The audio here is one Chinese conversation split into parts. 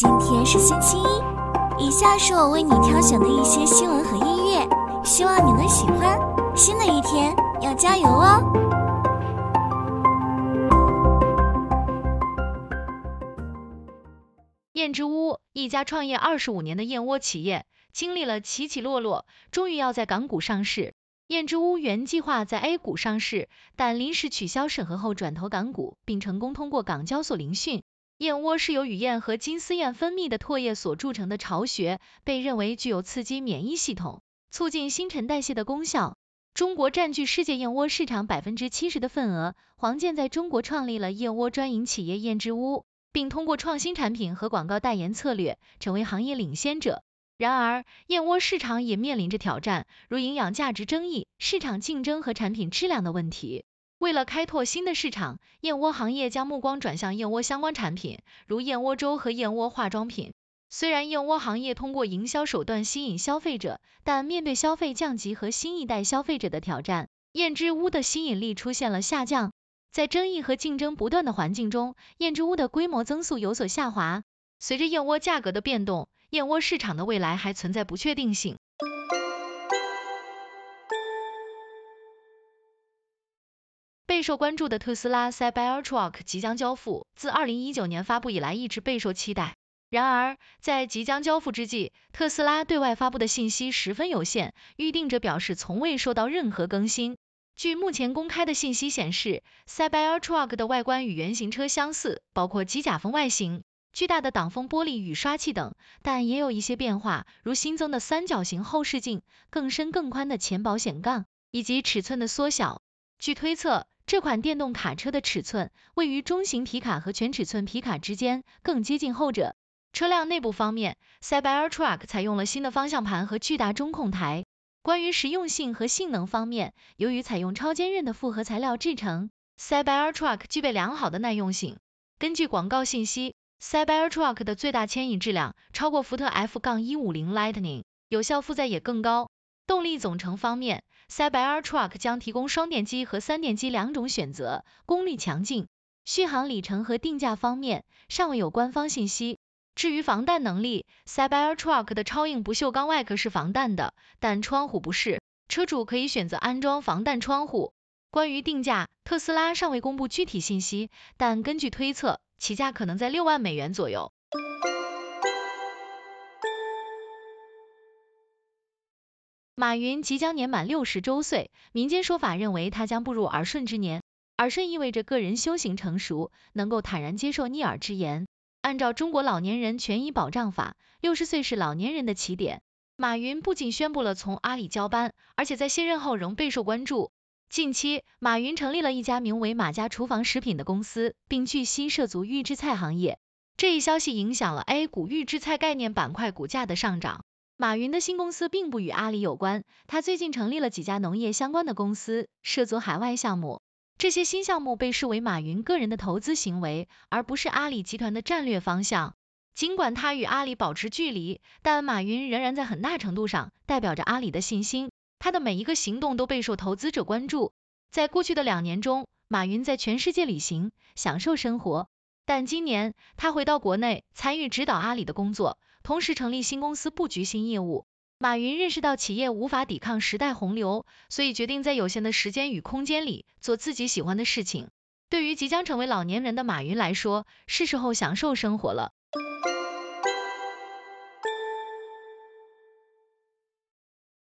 今天是星期一，以下是我为你挑选的一些新闻和音乐，希望你能喜欢。新的一天要加油哦！燕之屋，一家创业二十五年的燕窝企业，经历了起起落落，终于要在港股上市。燕之屋原计划在 A 股上市，但临时取消审核后转投港股，并成功通过港交所聆讯。燕窝是由雨燕和金丝燕分泌的唾液所铸成的巢穴，被认为具有刺激免疫系统、促进新陈代谢的功效。中国占据世界燕窝市场百分之七十的份额，黄健在中国创立了燕窝专营企业燕之屋。并通过创新产品和广告代言策略，成为行业领先者。然而，燕窝市场也面临着挑战，如营养价值争议、市场竞争和产品质量的问题。为了开拓新的市场，燕窝行业将目光转向燕窝相关产品，如燕窝粥和燕窝化妆品。虽然燕窝行业通过营销手段吸引消费者，但面对消费降级和新一代消费者的挑战，燕之屋的吸引力出现了下降。在争议和竞争不断的环境中，燕之屋的规模增速有所下滑。随着燕窝价格的变动，燕窝市场的未来还存在不确定性。备受关注的特斯拉 Cybertruck 即将交付，自2019年发布以来一直备受期待。然而，在即将交付之际，特斯拉对外发布的信息十分有限，预定者表示从未收到任何更新。据目前公开的信息显示，Cybertruck 的外观与原型车相似，包括机甲风外形、巨大的挡风玻璃雨刷器等，但也有一些变化，如新增的三角形后视镜、更深更宽的前保险杠以及尺寸的缩小。据推测，这款电动卡车的尺寸位于中型皮卡和全尺寸皮卡之间，更接近后者。车辆内部方面，Cybertruck 采用了新的方向盘和巨大中控台。关于实用性和性能方面，由于采用超坚韧的复合材料制成，Cybertruck 具备良好的耐用性。根据广告信息，Cybertruck 的最大牵引质量超过福特 F-150 Lightning，有效负载也更高。动力总成方面，Cybertruck 将提供双电机和三电机两种选择，功率强劲。续航里程和定价方面，尚未有官方信息。至于防弹能力，Cybertruck 的超硬不锈钢外壳是防弹的，但窗户不是，车主可以选择安装防弹窗户。关于定价，特斯拉尚未公布具体信息，但根据推测，起价可能在六万美元左右。马云即将年满六十周岁，民间说法认为他将步入耳顺之年，耳顺意味着个人修行成熟，能够坦然接受逆耳之言。按照中国老年人权益保障法，六十岁是老年人的起点。马云不仅宣布了从阿里交班，而且在卸任后仍备受关注。近期，马云成立了一家名为马家厨房食品的公司，并据悉涉足预制菜行业。这一消息影响了 A 股预制菜概念板块股价的上涨。马云的新公司并不与阿里有关，他最近成立了几家农业相关的公司，涉足海外项目。这些新项目被视为马云个人的投资行为，而不是阿里集团的战略方向。尽管他与阿里保持距离，但马云仍然在很大程度上代表着阿里的信心。他的每一个行动都备受投资者关注。在过去的两年中，马云在全世界旅行，享受生活。但今年，他回到国内，参与指导阿里的工作，同时成立新公司，布局新业务。马云认识到企业无法抵抗时代洪流，所以决定在有限的时间与空间里做自己喜欢的事情。对于即将成为老年人的马云来说，是时候享受生活了。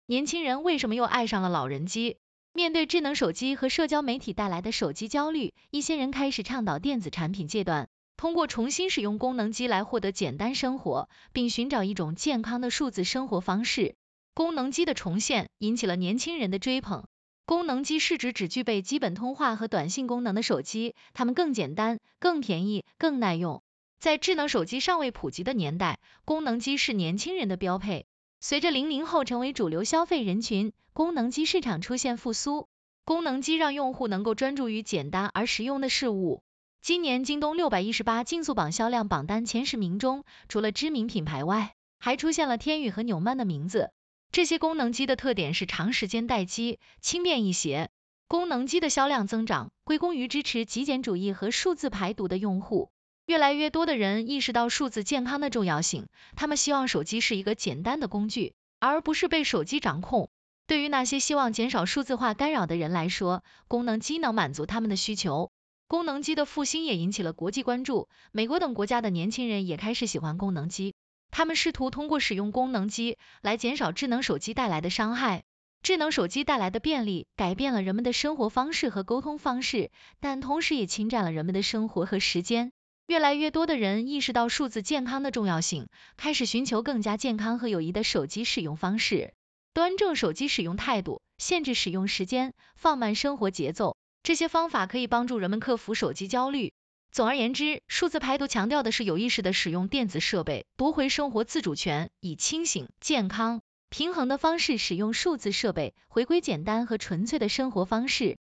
年轻人为什么又爱上了老人机？面对智能手机和社交媒体带来的手机焦虑，一些人开始倡导电子产品戒断。通过重新使用功能机来获得简单生活，并寻找一种健康的数字生活方式。功能机的重现引起了年轻人的追捧。功能机是指只具备基本通话和短信功能的手机，它们更简单、更便宜、更耐用。在智能手机尚未普及的年代，功能机是年轻人的标配。随着零零后成为主流消费人群，功能机市场出现复苏。功能机让用户能够专注于简单而实用的事物。今年京东六百一十八竞速榜销量榜单前十名中，除了知名品牌外，还出现了天宇和纽曼的名字。这些功能机的特点是长时间待机、轻便易携。功能机的销量增长归功于支持极简主义和数字排毒的用户。越来越多的人意识到数字健康的重要性，他们希望手机是一个简单的工具，而不是被手机掌控。对于那些希望减少数字化干扰的人来说，功能机能满足他们的需求。功能机的复兴也引起了国际关注，美国等国家的年轻人也开始喜欢功能机。他们试图通过使用功能机来减少智能手机带来的伤害。智能手机带来的便利改变了人们的生活方式和沟通方式，但同时也侵占了人们的生活和时间。越来越多的人意识到数字健康的重要性，开始寻求更加健康和有益的手机使用方式。端正手机使用态度，限制使用时间，放慢生活节奏，这些方法可以帮助人们克服手机焦虑。总而言之，数字排毒强调的是有意识的使用电子设备，夺回生活自主权，以清醒、健康、平衡的方式使用数字设备，回归简单和纯粹的生活方式。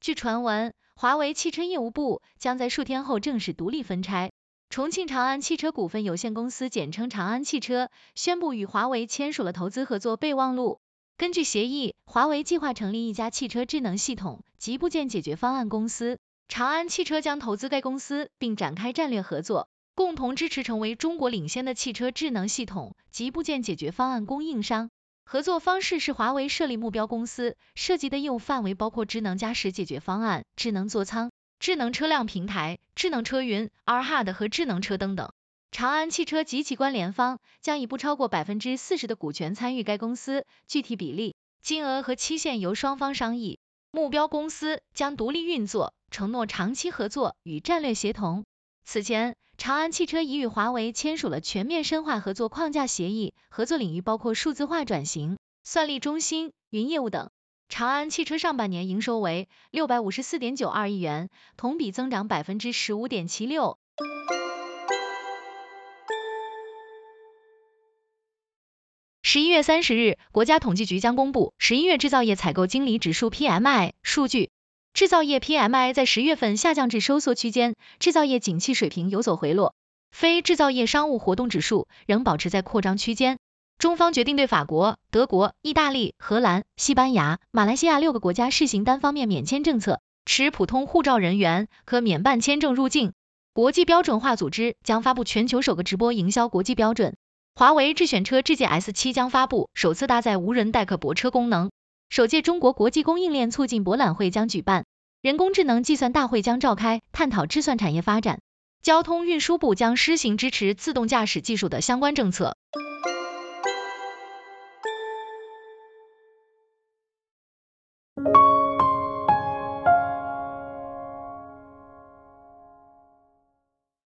据传闻，华为汽车业务部将在数天后正式独立分拆。重庆长安汽车股份有限公司简称长安汽车，宣布与华为签署了投资合作备忘录。根据协议，华为计划成立一家汽车智能系统及部件解决方案公司，长安汽车将投资该公司，并展开战略合作，共同支持成为中国领先的汽车智能系统及部件解决方案供应商。合作方式是华为设立目标公司，涉及的业务范围包括智能驾驶解决方案、智能座舱、智能车辆平台、智能车云、R-HUD 和智能车灯等。长安汽车及其关联方将以不超过百分之四十的股权参与该公司，具体比例、金额和期限由双方商议。目标公司将独立运作，承诺长期合作与战略协同。此前，长安汽车已与华为签署了全面深化合作框架协议，合作领域包括数字化转型、算力中心、云业务等。长安汽车上半年营收为六百五十四点九二亿元，同比增长百分之十五点七六。十一月三十日，国家统计局将公布十一月制造业采购经理指数 PMI 数据。制造业 PMI 在十月份下降至收缩区间，制造业景气水平有所回落。非制造业商务活动指数仍保持在扩张区间。中方决定对法国、德国、意大利、荷兰、西班牙、马来西亚六个国家试行单方面免签政策，持普通护照人员可免办签证入境。国际标准化组织将发布全球首个直播营销国际标准。华为智选车智界 S7 将发布首次搭载无人代客泊车功能，首届中国国际供应链促进博览会将举办，人工智能计算大会将召开，探讨智算产业发展。交通运输部将施行支持自动驾驶技术的相关政策。